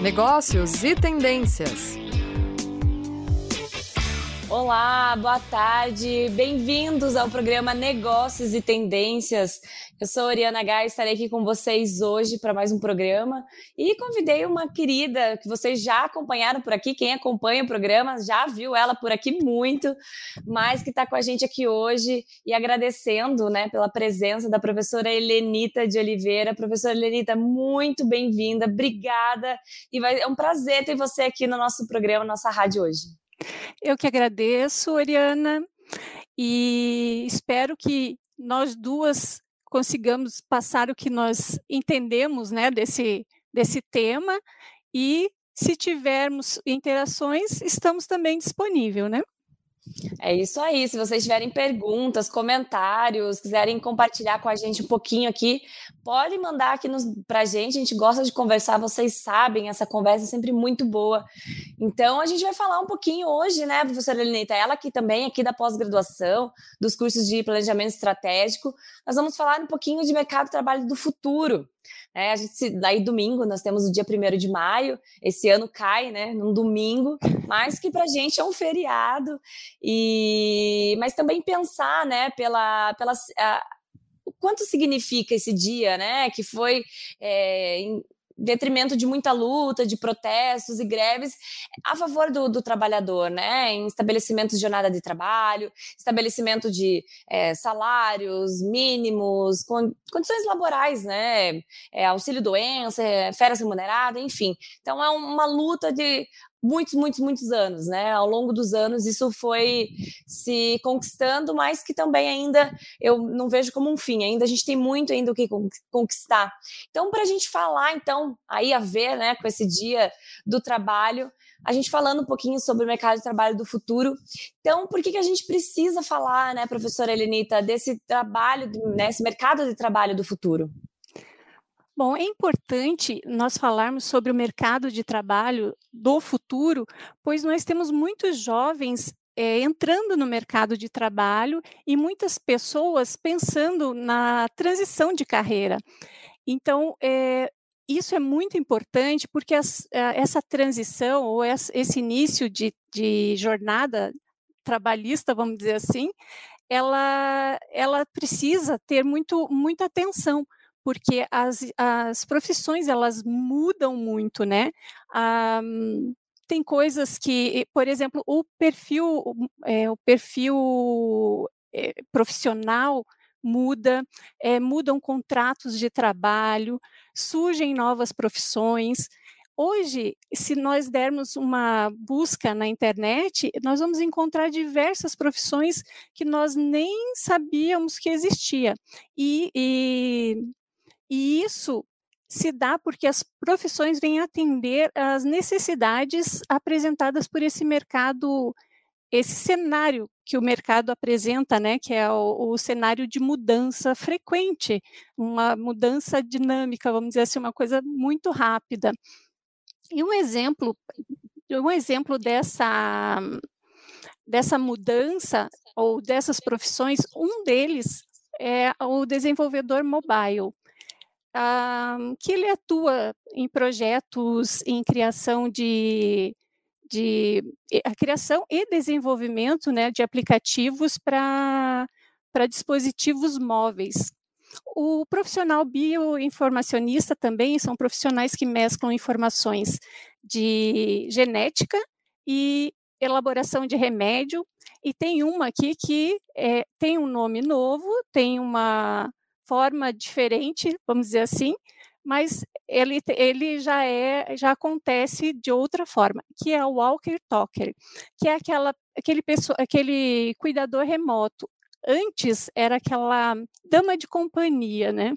negócios e tendências. Olá, boa tarde, bem-vindos ao programa Negócios e Tendências. Eu sou Oriana Gai, estarei aqui com vocês hoje para mais um programa e convidei uma querida que vocês já acompanharam por aqui. Quem acompanha o programa já viu ela por aqui muito, mas que está com a gente aqui hoje e agradecendo né, pela presença da professora Helenita de Oliveira. Professora Helenita, muito bem-vinda, obrigada e vai, é um prazer ter você aqui no nosso programa, nossa rádio hoje. Eu que agradeço, Oriana, e espero que nós duas consigamos passar o que nós entendemos né, desse, desse tema e se tivermos interações, estamos também disponível, né? É isso aí. Se vocês tiverem perguntas, comentários, quiserem compartilhar com a gente um pouquinho aqui, pode mandar aqui para a gente. A gente gosta de conversar, vocês sabem, essa conversa é sempre muito boa. Então, a gente vai falar um pouquinho hoje, né, professora Elenita? Ela aqui também, aqui da pós-graduação, dos cursos de planejamento estratégico. Nós vamos falar um pouquinho de mercado de trabalho do futuro. É, a gente, daí domingo, nós temos o dia 1 de maio, esse ano cai, né, num domingo, mas que para gente é um feriado, e mas também pensar, né, pela, pela a, quanto significa esse dia, né, que foi é, detrimento de muita luta, de protestos e greves a favor do, do trabalhador, né? Em estabelecimentos de jornada de trabalho, estabelecimento de é, salários mínimos, con, condições laborais, né? É, auxílio doença, é, férias remuneradas, enfim. Então é uma luta de muitos, muitos, muitos anos, né? Ao longo dos anos isso foi se conquistando, mas que também ainda eu não vejo como um fim. Ainda a gente tem muito ainda o que conquistar. Então, para a gente falar, então, aí a ver, né, com esse dia do trabalho, a gente falando um pouquinho sobre o mercado de trabalho do futuro. Então, por que, que a gente precisa falar, né, professora Elenita, desse trabalho, né, mercado de trabalho do futuro? Bom, é importante nós falarmos sobre o mercado de trabalho do futuro, pois nós temos muitos jovens é, entrando no mercado de trabalho e muitas pessoas pensando na transição de carreira. Então, é, isso é muito importante porque as, essa transição ou esse início de, de jornada trabalhista, vamos dizer assim, ela, ela precisa ter muito, muita atenção, porque as, as profissões elas mudam muito, né? Ah, tem coisas que, por exemplo, o perfil, é, o perfil é, profissional muda, é, mudam contratos de trabalho, surgem novas profissões. Hoje, se nós dermos uma busca na internet, nós vamos encontrar diversas profissões que nós nem sabíamos que existia. E, e e isso se dá porque as profissões vêm atender às necessidades apresentadas por esse mercado, esse cenário que o mercado apresenta, né, que é o, o cenário de mudança frequente, uma mudança dinâmica, vamos dizer assim, uma coisa muito rápida. E um exemplo, um exemplo dessa dessa mudança ou dessas profissões, um deles é o desenvolvedor mobile que ele atua em projetos em criação de, de a criação e desenvolvimento né, de aplicativos para dispositivos móveis. O profissional bioinformacionista também são profissionais que mesclam informações de genética e elaboração de remédio, e tem uma aqui que é, tem um nome novo, tem uma forma diferente, vamos dizer assim, mas ele, ele já é já acontece de outra forma, que é o walker talker, que é aquela aquele pessoa, aquele cuidador remoto. Antes era aquela dama de companhia, né?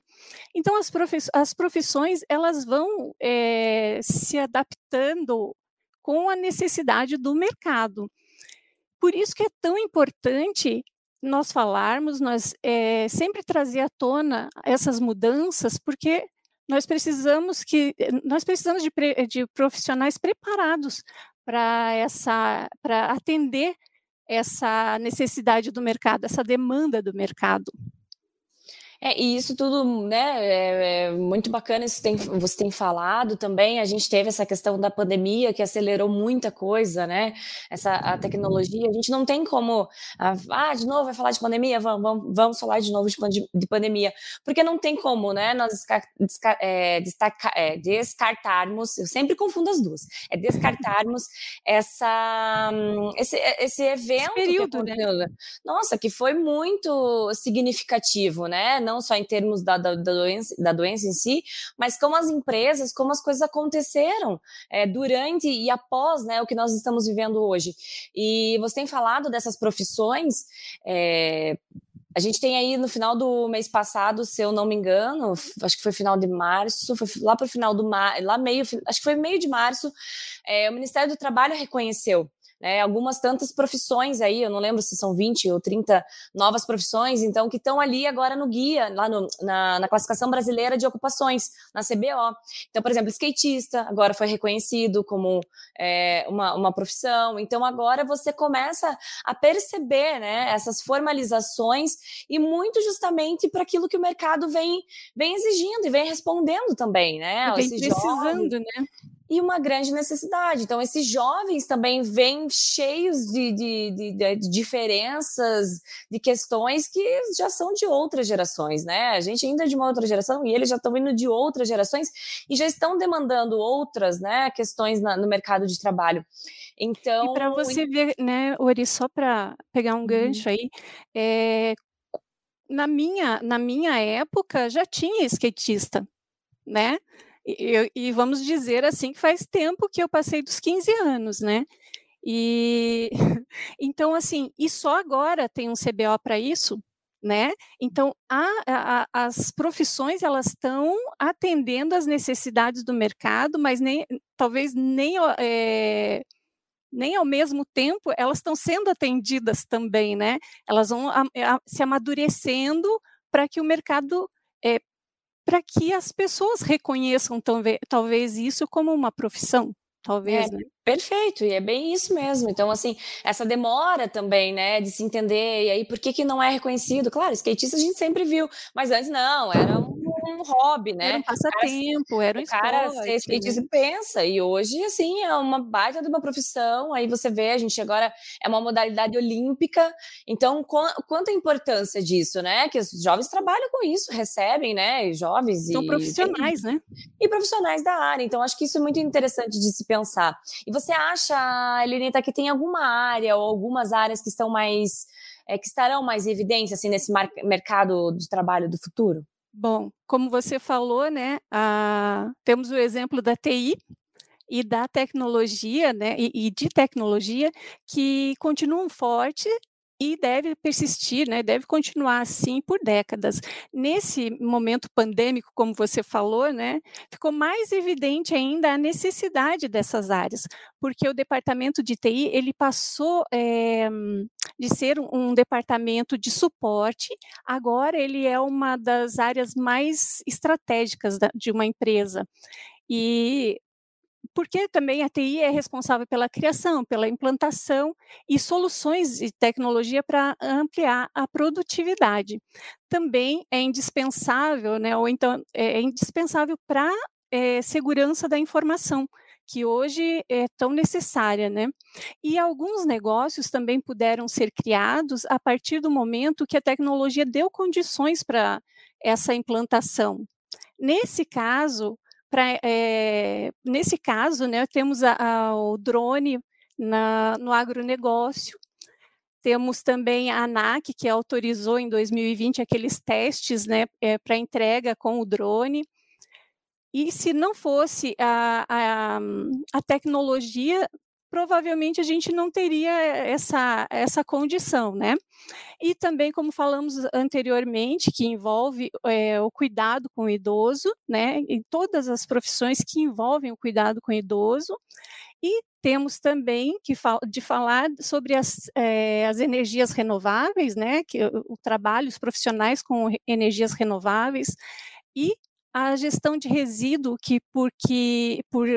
Então as, profiss as profissões elas vão é, se adaptando com a necessidade do mercado. Por isso que é tão importante nós falarmos, nós é, sempre trazer à tona essas mudanças, porque nós precisamos que nós precisamos de, de profissionais preparados para essa para atender essa necessidade do mercado, essa demanda do mercado. É, e isso tudo, né, é, é muito bacana, isso tem, você tem falado também, a gente teve essa questão da pandemia que acelerou muita coisa, né, essa a tecnologia, a gente não tem como, ah, ah de novo vai falar de pandemia, vamos, vamos, vamos falar de novo de, de pandemia, porque não tem como, né, nós descar, descar, é, destaca, é, descartarmos, eu sempre confundo as duas, é descartarmos essa, esse, esse evento esse período, que né? nossa, que foi muito significativo, né, não só em termos da, da, da, doença, da doença em si, mas como as empresas, como as coisas aconteceram é, durante e após né, o que nós estamos vivendo hoje. E você tem falado dessas profissões. É, a gente tem aí no final do mês passado, se eu não me engano, acho que foi final de março, foi lá para o final do mar, lá meio, acho que foi meio de março, é, o Ministério do Trabalho reconheceu né, algumas tantas profissões aí, eu não lembro se são 20 ou 30 novas profissões, então, que estão ali agora no guia, lá no, na, na, classificação brasileira de ocupações, na CBO. Então, por exemplo, skatista agora foi reconhecido como é, uma, uma profissão, então agora você começa a perceber né, essas formalizações e muito justamente para aquilo que o mercado vem, vem exigindo e vem respondendo também, né? Vem precisando, jovens, né? E uma grande necessidade. Então, esses jovens também vêm cheios de, de, de, de, diferenças, de questões que já são de outras gerações, né? A gente ainda é de uma outra geração e eles já estão vindo de outras gerações e já estão demandando outras né, questões na, no mercado de trabalho. Então. E para você ver, né, Ori, só para pegar um gancho uhum. aí, é, na, minha, na minha época já tinha skatista, né? E, e, vamos dizer assim que faz tempo que eu passei dos 15 anos, né? E então assim, e só agora tem um CBO para isso, né? Então a, a, as profissões elas estão atendendo às necessidades do mercado, mas nem talvez nem é, nem ao mesmo tempo elas estão sendo atendidas também, né? Elas vão a, se amadurecendo para que o mercado é, para que as pessoas reconheçam talvez, isso como uma profissão, talvez, é, né? Perfeito, e é bem isso mesmo. Então, assim, essa demora também, né, de se entender, e aí por que que não é reconhecido? Claro, skatista a gente sempre viu, mas antes não, era um um hobby, né? Era um passatempo, era um esporte. O cara skatista né? pensa, e hoje, assim, é uma baita de uma profissão, aí você vê, a gente agora é uma modalidade olímpica, então, quanta importância disso, né? Que os jovens trabalham com isso, recebem, né? Jovens São e... profissionais, né? E profissionais da área, então acho que isso é muito interessante de se pensar. E você acha, Elenita, que tem alguma área ou algumas áreas que estão mais... É, que estarão mais em evidência assim, nesse mercado de trabalho do futuro? Bom, como você falou, né, temos o exemplo da TI e da tecnologia, né, e, e de tecnologia que continuam fortes e deve persistir, né, deve continuar assim por décadas. Nesse momento pandêmico, como você falou, né, ficou mais evidente ainda a necessidade dessas áreas, porque o departamento de TI ele passou é, de ser um departamento de suporte, agora ele é uma das áreas mais estratégicas da, de uma empresa. E porque também a TI é responsável pela criação, pela implantação e soluções de tecnologia para ampliar a produtividade. Também é indispensável, né, ou então é, é indispensável para é, segurança da informação, que hoje é tão necessária, né? E alguns negócios também puderam ser criados a partir do momento que a tecnologia deu condições para essa implantação. Nesse caso, Pra, é, nesse caso, né, temos a, a, o drone na, no agronegócio, temos também a ANAC, que autorizou em 2020 aqueles testes né, é, para entrega com o drone. E se não fosse a, a, a tecnologia, provavelmente a gente não teria essa, essa condição, né? E também, como falamos anteriormente, que envolve é, o cuidado com o idoso, né? Em todas as profissões que envolvem o cuidado com o idoso. E temos também que de falar sobre as, é, as energias renováveis, né? Que o trabalho, os profissionais com energias renováveis e a gestão de resíduo que porque por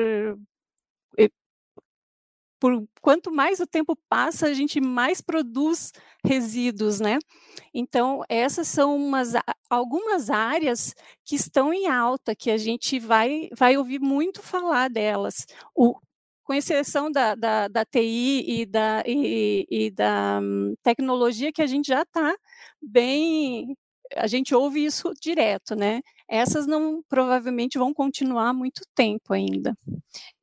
por quanto mais o tempo passa, a gente mais produz resíduos, né? Então, essas são umas, algumas áreas que estão em alta, que a gente vai, vai ouvir muito falar delas. O, com exceção da, da, da TI e da, e, e da um, tecnologia, que a gente já está bem. A gente ouve isso direto, né? Essas não provavelmente vão continuar muito tempo ainda.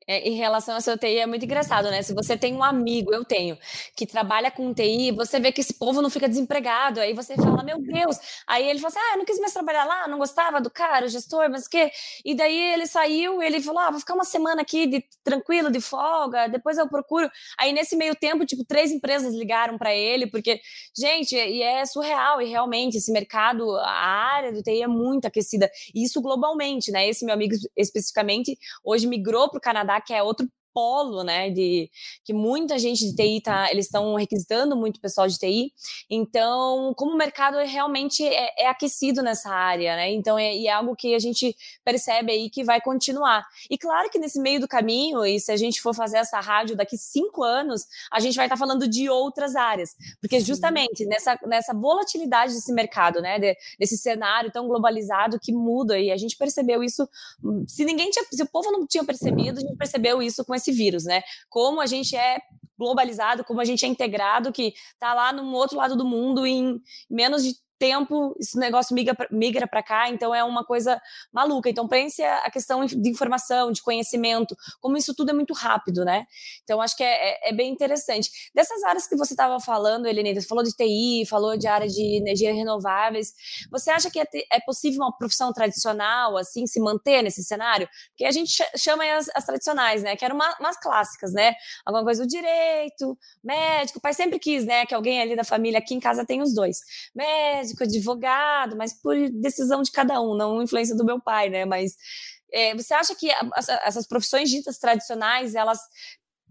É, em relação à sua TI é muito engraçado, né? Se você tem um amigo, eu tenho, que trabalha com TI, você vê que esse povo não fica desempregado. Aí você fala, meu Deus. Aí ele fala assim: ah, eu não quis mais trabalhar lá, não gostava do cara, o gestor, mas o quê? E daí ele saiu, ele falou: ah, vou ficar uma semana aqui de tranquilo, de folga, depois eu procuro. Aí nesse meio tempo, tipo, três empresas ligaram para ele, porque, gente, e é surreal, e realmente esse mercado, a área do TI é muito aquecida, e isso globalmente, né? Esse meu amigo especificamente hoje migrou para o Canadá que é outro polo, né, de que muita gente de TI tá, eles estão requisitando muito pessoal de TI. Então, como o mercado é realmente é, é aquecido nessa área, né? Então, é, é, algo que a gente percebe aí que vai continuar. E claro que nesse meio do caminho, e se a gente for fazer essa rádio daqui cinco anos, a gente vai estar tá falando de outras áreas, porque justamente nessa, nessa volatilidade desse mercado, né, de, desse cenário tão globalizado que muda e a gente percebeu isso. Se ninguém tinha, se o povo não tinha percebido, a gente percebeu isso com esse esse vírus, né? Como a gente é globalizado, como a gente é integrado, que está lá no outro lado do mundo em menos de tempo esse negócio migra migra para cá, então é uma coisa maluca. Então pense a questão de informação, de conhecimento, como isso tudo é muito rápido, né? Então acho que é, é, é bem interessante. Dessas áreas que você estava falando, Helene, você falou de TI, falou de área de energia renováveis. Você acha que é, é possível uma profissão tradicional assim se manter nesse cenário? Que a gente chama as, as tradicionais, né? Que eram uma, umas clássicas, né? Alguma coisa do direito, médico, o pai sempre quis, né? Que alguém ali da família aqui em casa tem os dois. Médico médico, advogado, mas por decisão de cada um, não influência do meu pai, né? Mas é, você acha que essas profissões ditas tradicionais, elas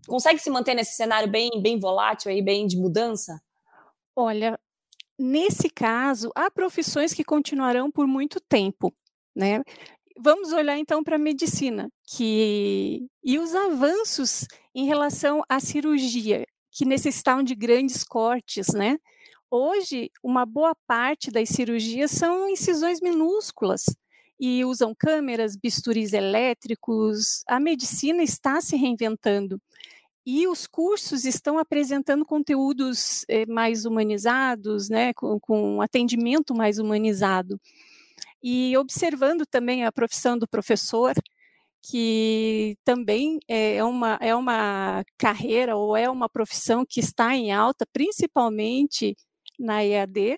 conseguem se manter nesse cenário bem, bem volátil aí, bem de mudança? Olha, nesse caso, há profissões que continuarão por muito tempo, né? Vamos olhar então para a medicina, que e os avanços em relação à cirurgia, que necessitavam de grandes cortes, né? Hoje, uma boa parte das cirurgias são incisões minúsculas e usam câmeras, bisturis elétricos. A medicina está se reinventando e os cursos estão apresentando conteúdos eh, mais humanizados, né, com, com atendimento mais humanizado. E observando também a profissão do professor, que também é uma, é uma carreira ou é uma profissão que está em alta, principalmente na EAD.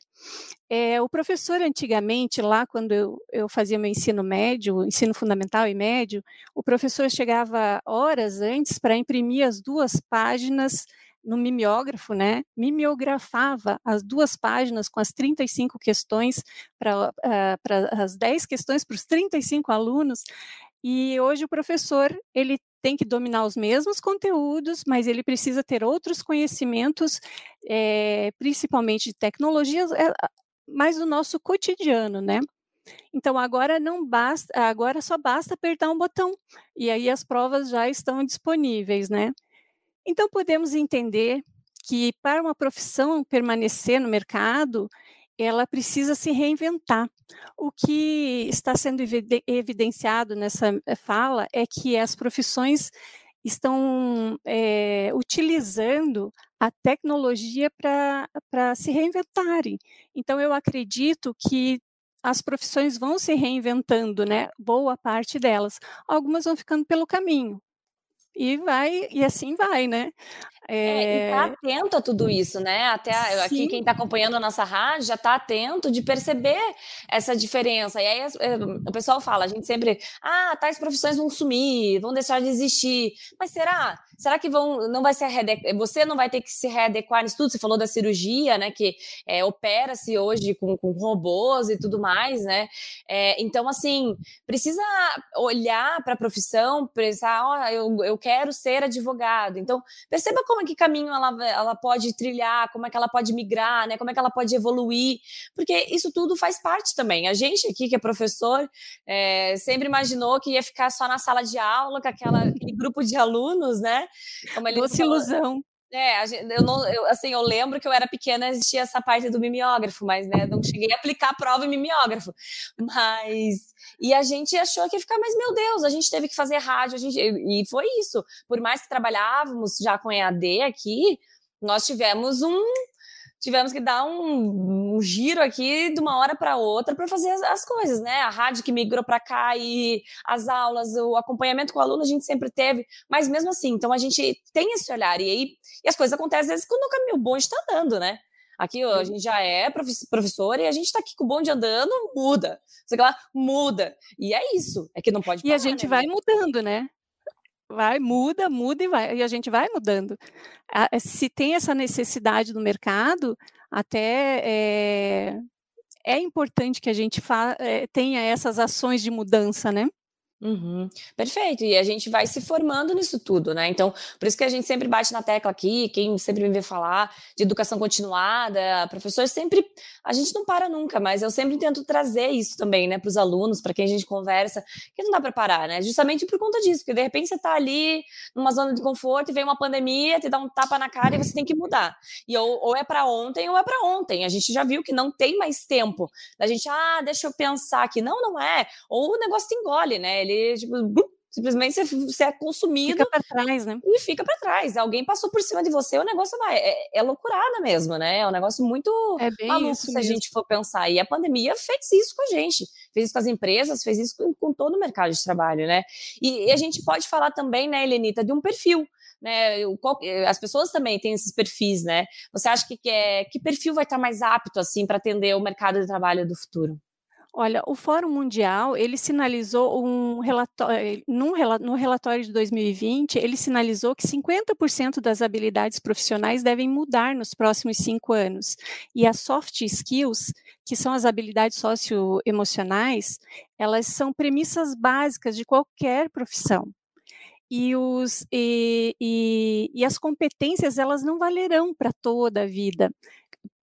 É, o professor, antigamente, lá quando eu, eu fazia meu ensino médio, ensino fundamental e médio, o professor chegava horas antes para imprimir as duas páginas no mimeógrafo, né? Mimeografava as duas páginas com as 35 questões para uh, as 10 questões para os 35 alunos. E hoje o professor ele tem que dominar os mesmos conteúdos, mas ele precisa ter outros conhecimentos, é, principalmente de tecnologias, é, mais do nosso cotidiano, né? Então agora não basta, agora só basta apertar um botão e aí as provas já estão disponíveis, né? Então podemos entender que para uma profissão permanecer no mercado, ela precisa se reinventar. O que está sendo evidenciado nessa eh, fala é que as profissões estão é, utilizando a tecnologia para se reinventarem. Então, eu acredito que as profissões vão se reinventando, né? Boa parte delas. Algumas vão ficando pelo caminho. E vai, e assim vai, né? É, é, e tá atento a tudo isso, né? Até a, aqui quem está acompanhando a nossa rádio já está atento de perceber essa diferença. E aí é, o pessoal fala, a gente sempre, ah, tais profissões vão sumir, vão deixar de existir. Mas será? Será que vão, não vai ser você não vai ter que se readequar nisso tudo? Você falou da cirurgia, né? Que é, opera-se hoje com, com, robôs e tudo mais, né? É, então, assim, precisa olhar para a profissão, pensar, ó, oh, eu, eu quero ser advogado. Então, perceba como como é que caminho ela, ela pode trilhar, como é que ela pode migrar, né? Como é que ela pode evoluir, porque isso tudo faz parte também. A gente aqui, que é professor, é, sempre imaginou que ia ficar só na sala de aula com aquela, aquele grupo de alunos, né? Como ele Doce ilusão. É, eu não, eu, assim, eu lembro que eu era pequena existia essa parte do mimeógrafo, mas né, não cheguei a aplicar a prova em mimeógrafo. Mas e a gente achou que ia ficar, mas meu Deus, a gente teve que fazer rádio, a gente, e foi isso. Por mais que trabalhávamos já com EAD aqui, nós tivemos um tivemos que dar um, um giro aqui de uma hora para outra para fazer as, as, coisas, né? A rádio que migrou para cá e as aulas, o acompanhamento com o aluno a gente sempre teve, mas mesmo assim, então a gente tem esse olhar e aí e as coisas acontecem às vezes quando o caminho bom está andando, né? Aqui ó, a gente já é professor e a gente está aqui com o bonde andando, muda. Você lá, muda. E é isso, é que não pode parar, E a gente né? vai mudando, né? Vai, muda, muda e vai, e a gente vai mudando. Se tem essa necessidade no mercado, até é, é importante que a gente fa, é, tenha essas ações de mudança, né? Uhum. Perfeito, e a gente vai se formando nisso tudo, né? Então, por isso que a gente sempre bate na tecla aqui, quem sempre me vê falar de educação continuada, professor sempre, a gente não para nunca, mas eu sempre tento trazer isso também, né, para os alunos, para quem a gente conversa, que não dá para parar, né? Justamente por conta disso, porque de repente você está ali numa zona de conforto e vem uma pandemia, te dá um tapa na cara e você tem que mudar. E ou, ou é para ontem ou é para ontem. A gente já viu que não tem mais tempo. A gente, ah, deixa eu pensar aqui. Não, não é. Ou o negócio te engole, né? Ele ele, tipo, simplesmente você, você é consumido. Fica para trás, né? E fica para trás. Alguém passou por cima de você, o negócio vai. É, é loucurada mesmo, né? É um negócio muito é maluco se a gente for pensar. E a pandemia fez isso com a gente, fez isso com as empresas, fez isso com, com todo o mercado de trabalho, né? E, e, a gente pode falar também, né, Helenita, de um perfil. Né, as pessoas também têm esses perfis, né? Você acha que, que, é, que perfil vai estar mais apto assim para atender o mercado de trabalho do futuro? Olha, o Fórum Mundial, ele sinalizou um relatório, eh, num, no relatório de 2020, ele sinalizou que 50% das habilidades profissionais devem mudar nos próximos cinco anos. E as soft skills, que são as habilidades socioemocionais, elas são premissas básicas de qualquer profissão. E, os, e, e, e as competências, elas não valerão para toda a vida,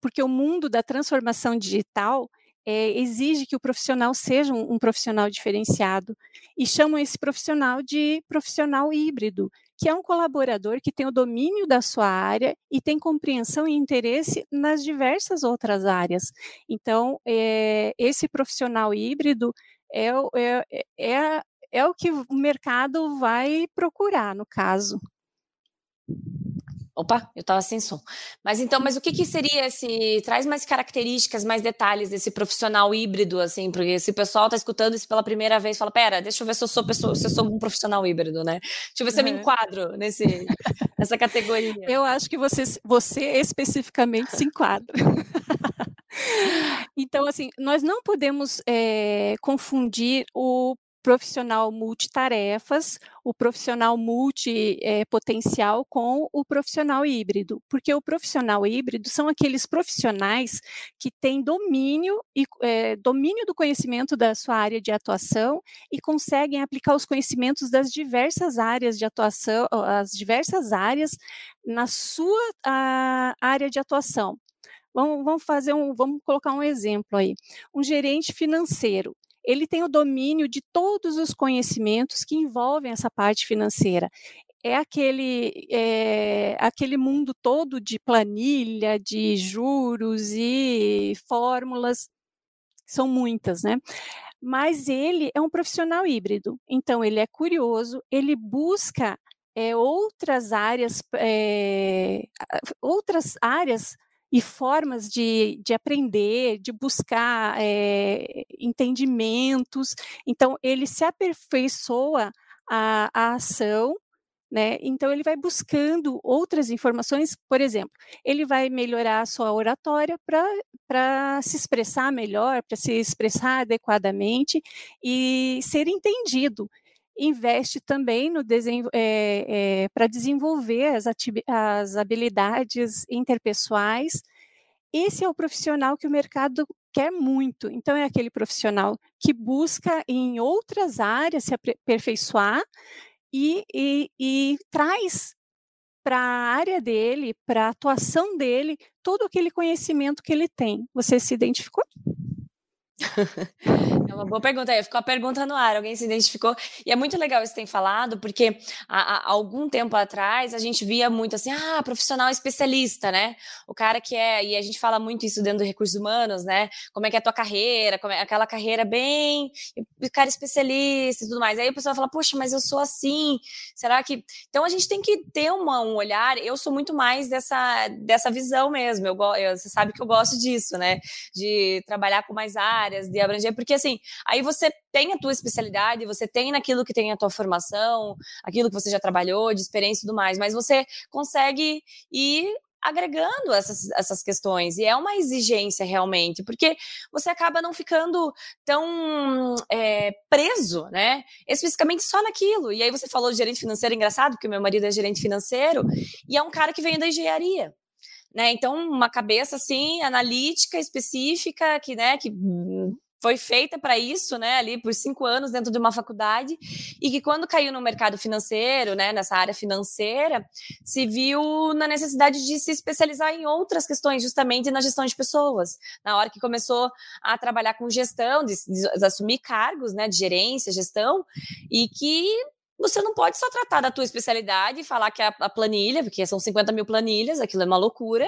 porque o mundo da transformação digital, é, exige que o profissional seja um, um, profissional diferenciado e chamam esse profissional de profissional híbrido, que é um colaborador que tem o domínio da sua área e tem compreensão e interesse nas diversas outras áreas. Então, é, esse profissional híbrido é, é, é, é o que o mercado vai procurar, no caso. Opa, eu estava sem som. Mas então, mas o que, que seria esse. Traz mais características, mais detalhes desse profissional híbrido, assim, porque se o pessoal está escutando isso pela primeira vez, fala: pera, deixa eu ver se eu sou, pessoa, se eu sou um profissional híbrido, né? Deixa eu ver se eu me enquadro nesse, nessa categoria. Eu acho que você, você especificamente se enquadra. Então, assim, nós não podemos é, confundir o profissional multitarefas, o profissional multipotencial eh, com o profissional híbrido, porque o profissional híbrido são aqueles profissionais que têm domínio e é, domínio do conhecimento da sua área de atuação e conseguem aplicar os conhecimentos das diversas áreas de atuação, as diversas áreas na sua a, área de atuação. Vamos, vamos fazer um, vamos colocar um exemplo aí. Um gerente financeiro ele tem o domínio de todos os conhecimentos que envolvem essa parte financeira. É aquele, é, aquele mundo todo de planilha, de juros e fórmulas, são muitas, né? Mas ele é um profissional híbrido, então ele é curioso, ele busca é, outras áreas, é, outras áreas e formas de, de aprender, de buscar é, entendimentos. Então, ele se aperfeiçoa a, a ação né? Então ele vai buscando outras informações, por exemplo, ele vai melhorar a sua oratória para se expressar melhor, para se expressar adequadamente e ser entendido investe também no é, é, para desenvolver as, as habilidades interpessoais. Esse é o profissional que o mercado quer muito. Então, é aquele profissional que busca em outras áreas se aperfeiçoar e, e, e traz para a área dele, para a atuação dele, todo aquele conhecimento que ele tem. Você se identificou? É uma boa pergunta. Aí ficou a pergunta no ar, alguém se identificou. E é muito legal isso que tem falado, porque há, há, algum tempo atrás a gente via muito assim, ah, profissional especialista, né? O cara que é, e a gente fala muito isso dentro do recursos humanos, né? Como é que é a tua carreira, como é aquela carreira bem, cara especialista e tudo mais. Aí o pessoal fala, poxa, mas eu sou assim, será que. Então a gente tem que ter uma, um olhar, eu sou muito mais dessa, dessa visão mesmo. Eu, eu, você sabe que eu gosto disso, né? De trabalhar com mais áreas áreas, de abranger, porque assim, aí você tem a tua especialidade, você tem naquilo que tem a tua formação, aquilo que você já trabalhou, de experiência e tudo mais, mas você consegue ir agregando essas, essas questões. E é uma exigência realmente, porque você acaba não ficando tão é, preso, né? Especificamente só naquilo. E aí você falou de gerente financeiro, engraçado, porque meu marido é gerente financeiro, e é um cara que veio da engenharia né? Então, uma cabeça assim analítica específica que, né, que foi feita para isso, né, ali por cinco anos dentro de uma faculdade, e que quando caiu no mercado financeiro, né, nessa área financeira, se viu na necessidade de se especializar em outras questões, justamente na gestão de pessoas. Na hora que começou a trabalhar com gestão, de, de, de assumir cargos, né, de gerência, gestão, e que você não pode só tratar da tua especialidade e falar que é a planilha, porque são 50 mil planilhas, aquilo é uma loucura,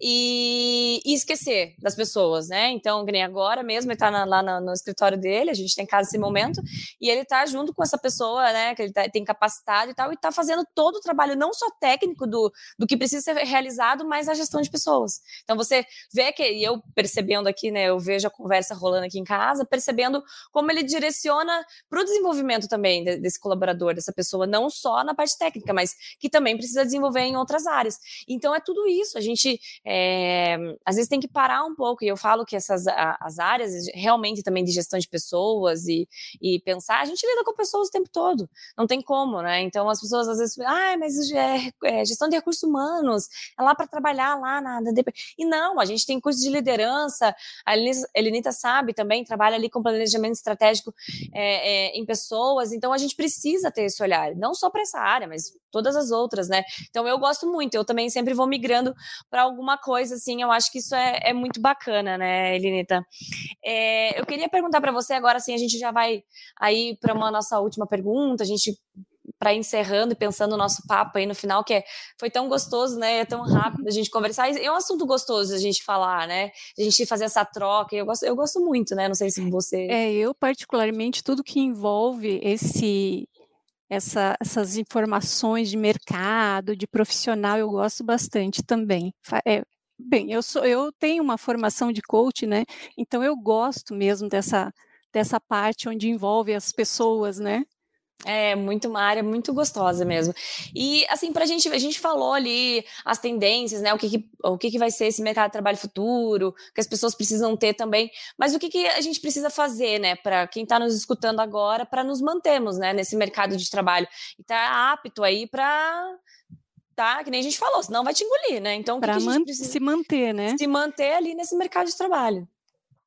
e, e esquecer das pessoas, né? Então, nem agora mesmo, ele tá na, lá no, no, escritório dele, a gente tem casa nesse momento, e ele tá junto com essa pessoa, né, que ele tá, tem capacitado e tal, e tá fazendo todo o trabalho, não só técnico do, do que precisa ser realizado, mas a gestão de pessoas. Então, você vê que, e eu percebendo aqui, né, eu vejo a conversa rolando aqui em casa, percebendo como ele direciona para o desenvolvimento também desse colaborador dessa pessoa, não só na parte técnica, mas que também precisa desenvolver em outras áreas. Então é tudo isso. A gente é, às vezes tem que parar um pouco, e eu falo que essas a, as áreas realmente também de gestão de pessoas e, e pensar, a gente lida com pessoas o tempo todo, não tem como, né? Então as pessoas às vezes, ah, mas é, é gestão de recursos humanos, é lá para trabalhar lá na, na E não, a gente tem curso de liderança, a Elenita sabe também, trabalha ali com planejamento estratégico é, é, em pessoas, então a gente precisa precisa ter esse olhar, não só para essa área, mas todas as outras, né? Então eu gosto muito, eu também sempre vou migrando para alguma coisa, assim, eu acho que isso é, é muito bacana, né, Elinita? É, eu queria perguntar para você agora, assim, a gente já vai aí para uma nossa última pergunta, a gente para encerrando e pensando o nosso papo aí no final, que é, foi tão gostoso, né? É tão rápido a gente conversar. É um assunto gostoso a gente falar, né? A gente fazer essa troca. Eu gosto, eu gosto muito, né? Não sei se você. É, eu, particularmente, tudo que envolve esse essa, essas informações de mercado, de profissional, eu gosto bastante também. É, bem, eu, sou, eu tenho uma formação de coach, né? Então eu gosto mesmo dessa, dessa parte onde envolve as pessoas, né? É muito uma área muito gostosa mesmo. E assim, pra gente, a gente falou ali as tendências, né? O que, que o que, que vai ser esse mercado de trabalho futuro, que as pessoas precisam ter também. Mas o que, que a gente precisa fazer, né, para quem está nos escutando agora, para nos mantermos, né, nesse mercado de trabalho e tá apto aí para tá? Que nem a gente falou, senão vai te engolir, né? Então, para se manter, né? Se manter ali nesse mercado de trabalho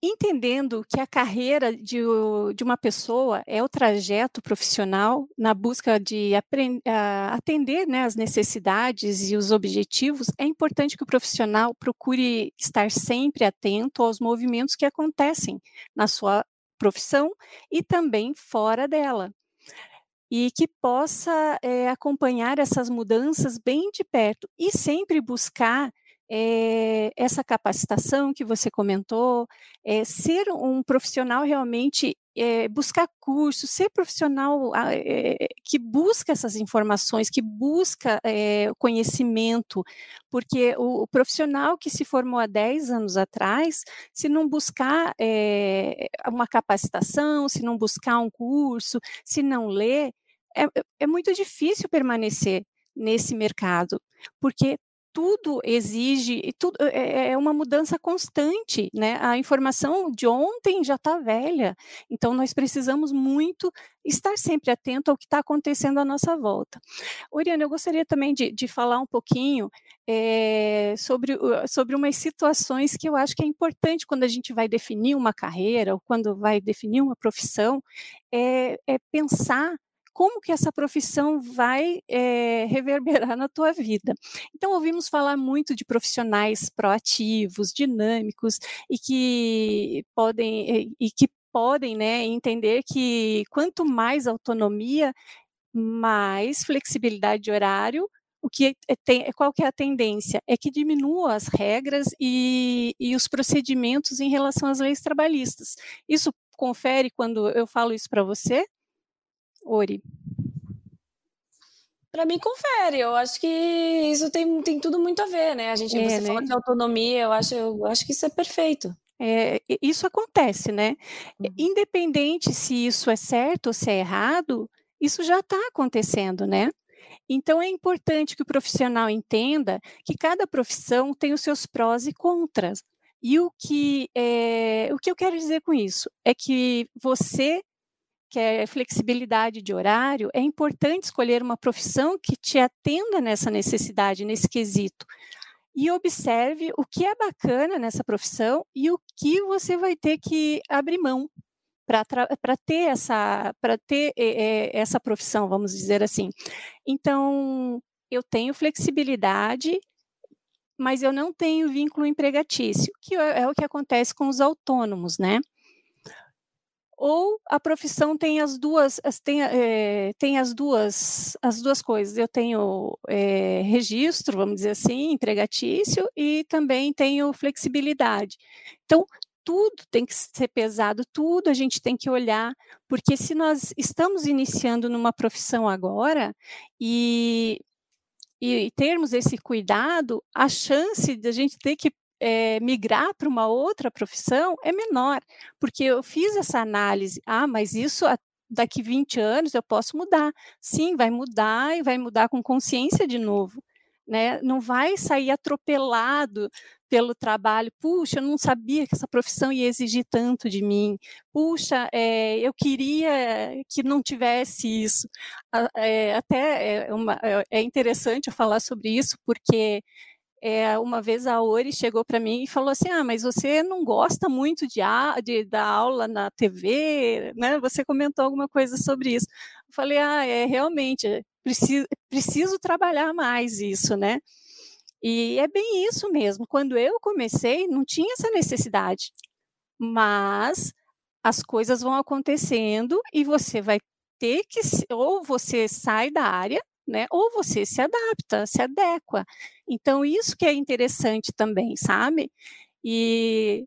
entendendo que a carreira de, de, uma pessoa é o trajeto profissional na busca de atender né, as necessidades e os objetivos, é importante que o profissional procure estar sempre atento aos movimentos que acontecem na sua profissão e também fora dela. E que possa é, acompanhar essas mudanças bem de perto e sempre buscar é, essa capacitação que você comentou, é, ser um profissional realmente, é, buscar cursos, ser profissional que busca essas informações, que busca conhecimento, porque o, o, profissional que se formou há 10 anos atrás, se não buscar uma capacitação, se não buscar um curso, se não ler, é, é muito difícil permanecer nesse mercado, porque tudo exige, e tudo é, é, é uma mudança constante, né? A informação de ontem já está velha, então nós precisamos muito estar sempre atento ao que está acontecendo à nossa volta. Oriana, eu gostaria também de, de falar um pouquinho é, sobre, sobre umas situações que eu acho que é importante quando a gente vai definir uma carreira ou quando vai definir uma profissão, é, é pensar como que essa profissão vai é, reverberar na tua vida. Então, ouvimos falar muito de profissionais proativos, dinâmicos e que podem e que podem né, entender que quanto mais autonomia, mais flexibilidade de horário, o que é, tem, qual que é a tendência? É que diminua as regras e, e os procedimentos em relação às leis trabalhistas. Isso confere quando eu falo isso para você, Ori? Para mim, confere. Eu acho que isso tem, tem tudo muito a ver, né? A gente, é, você né? fala de autonomia, eu acho, eu acho que isso é perfeito. É, isso acontece, né? Uhum. Independente se isso é certo ou se é errado, isso já está acontecendo, né? Então é importante que o profissional entenda que cada profissão tem os seus prós e contras. E o que, é, o que eu quero dizer com isso é que você quer flexibilidade de horário, é importante escolher uma profissão que te atenda nessa necessidade, nesse quesito. E observe o que é bacana nessa profissão e o que você vai ter que abrir mão para ter essa para ter é, essa profissão, vamos dizer assim. Então, eu tenho flexibilidade, mas eu não tenho vínculo empregatício, que é, é o que acontece com os autônomos, né? Ou a profissão tem as duas tem, é, tem as duas as duas coisas. Eu tenho é, registro, vamos dizer assim, empregatício e também tenho flexibilidade. Então tudo tem que ser pesado, tudo a gente tem que olhar, porque se nós estamos iniciando numa profissão agora e, e termos esse cuidado, a chance de a gente ter que é, migrar para uma outra profissão é menor, porque eu fiz essa análise, ah, mas isso daqui 20 anos eu posso mudar. Sim, vai mudar e vai mudar com consciência de novo. Né? Não vai sair atropelado pelo trabalho. Puxa, eu não sabia que essa profissão ia exigir tanto de mim. Puxa, é, eu queria que não tivesse isso. É, até é, uma, é interessante eu falar sobre isso, porque é, uma vez a Ori chegou para mim e falou assim: Ah, mas você não gosta muito de, a, de dar aula na TV, né? Você comentou alguma coisa sobre isso. Eu falei: Ah, é realmente, preciso, preciso trabalhar mais isso, né? E é bem isso mesmo. Quando eu comecei, não tinha essa necessidade. Mas as coisas vão acontecendo e você vai ter que, ou você sai da área, né? Ou você se adapta, se adequa. Então, isso que é interessante também, sabe? E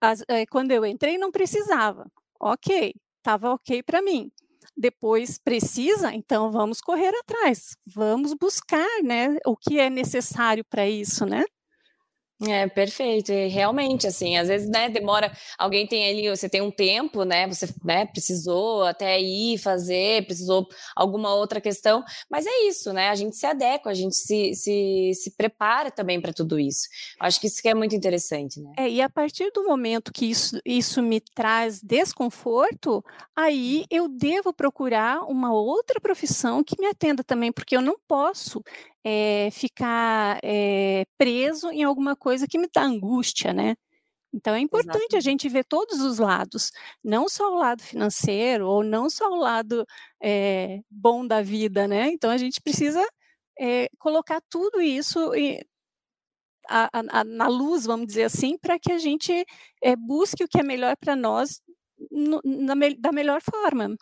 as, é, quando eu entrei, não precisava. Ok, estava ok para mim depois precisa, então vamos correr atrás, vamos buscar, né, o que é necessário para isso, né? É, perfeito. E realmente, assim, às vezes, né, demora, alguém tem ali, você tem um tempo, né, você, né, precisou até ir fazer, precisou alguma outra questão, mas é isso, né, a gente se adequa, a gente se, se, se prepara também para tudo isso. Acho que isso que é muito interessante, né. É, e a partir do momento que isso, isso me traz desconforto, aí eu devo procurar uma outra profissão que me atenda também, porque eu não posso é, ficar é, preso em alguma coisa que me dá angústia, né? Então é importante Exato. a gente ver todos os lados, não só o lado financeiro ou não só o lado é, bom da vida, né? Então a gente precisa colocar tudo isso em, a, a, na luz, vamos dizer assim, para que a gente busque o que é melhor para nós no, na, da melhor forma.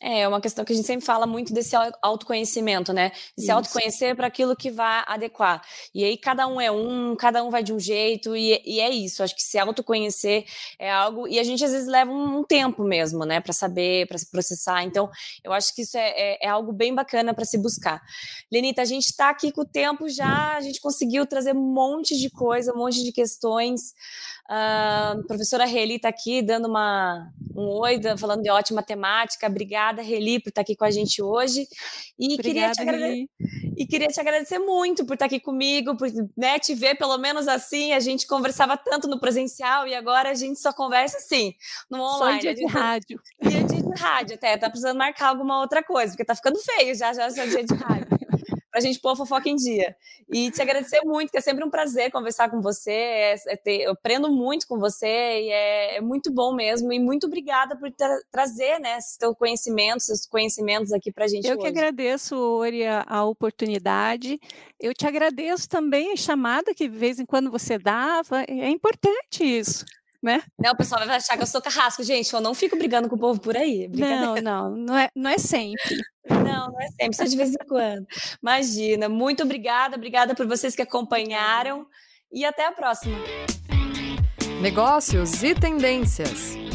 É, é uma questão que a gente sempre fala muito desse autoconhecimento, né? De se autoconhecer para aquilo que vai adequar. E aí cada um é um, cada um vai de um jeito, e, e é isso. Acho que se autoconhecer é algo. E a gente às vezes leva um, um tempo mesmo, né? Para saber, para se processar. Então, eu acho que isso é, é, é algo bem bacana para se buscar. Lenita, a gente está aqui com o tempo já, a gente conseguiu trazer um monte de coisa, um monte de questões. Uh, a professora Reli está aqui dando uma, um oi, falando de ótima temática. Obrigada, Reli, por estar aqui com a gente hoje. E, Obrigada, queria, te agradecer, e queria te agradecer muito por estar aqui comigo, por né, te ver pelo menos assim. A gente conversava tanto no presencial e agora a gente só conversa assim, no online. Só dia de rádio. Dia de rádio até. Tá precisando marcar alguma outra coisa, porque tá ficando feio já, já, já dia de rádio. Para a gente pôr a fofoca em dia. E te agradecer muito, que é sempre um prazer conversar com você. É, é ter, eu aprendo muito com você e é, é, muito bom mesmo. E muito obrigada por tra trazer né, seus conhecimentos, seus conhecimentos aqui para a gente. Eu hoje. que agradeço, Ori, a, a oportunidade. Eu te agradeço também a chamada que de vez em quando você dava. É importante isso né? Não, o pessoal vai achar que eu sou carrasco, gente. Eu não fico brigando com o povo por aí. Não, não, não é, não é sempre. Não, não é sempre, só de vez em quando. Imagina. Muito obrigada, obrigada por vocês que acompanharam e até a próxima. Negócios e tendências.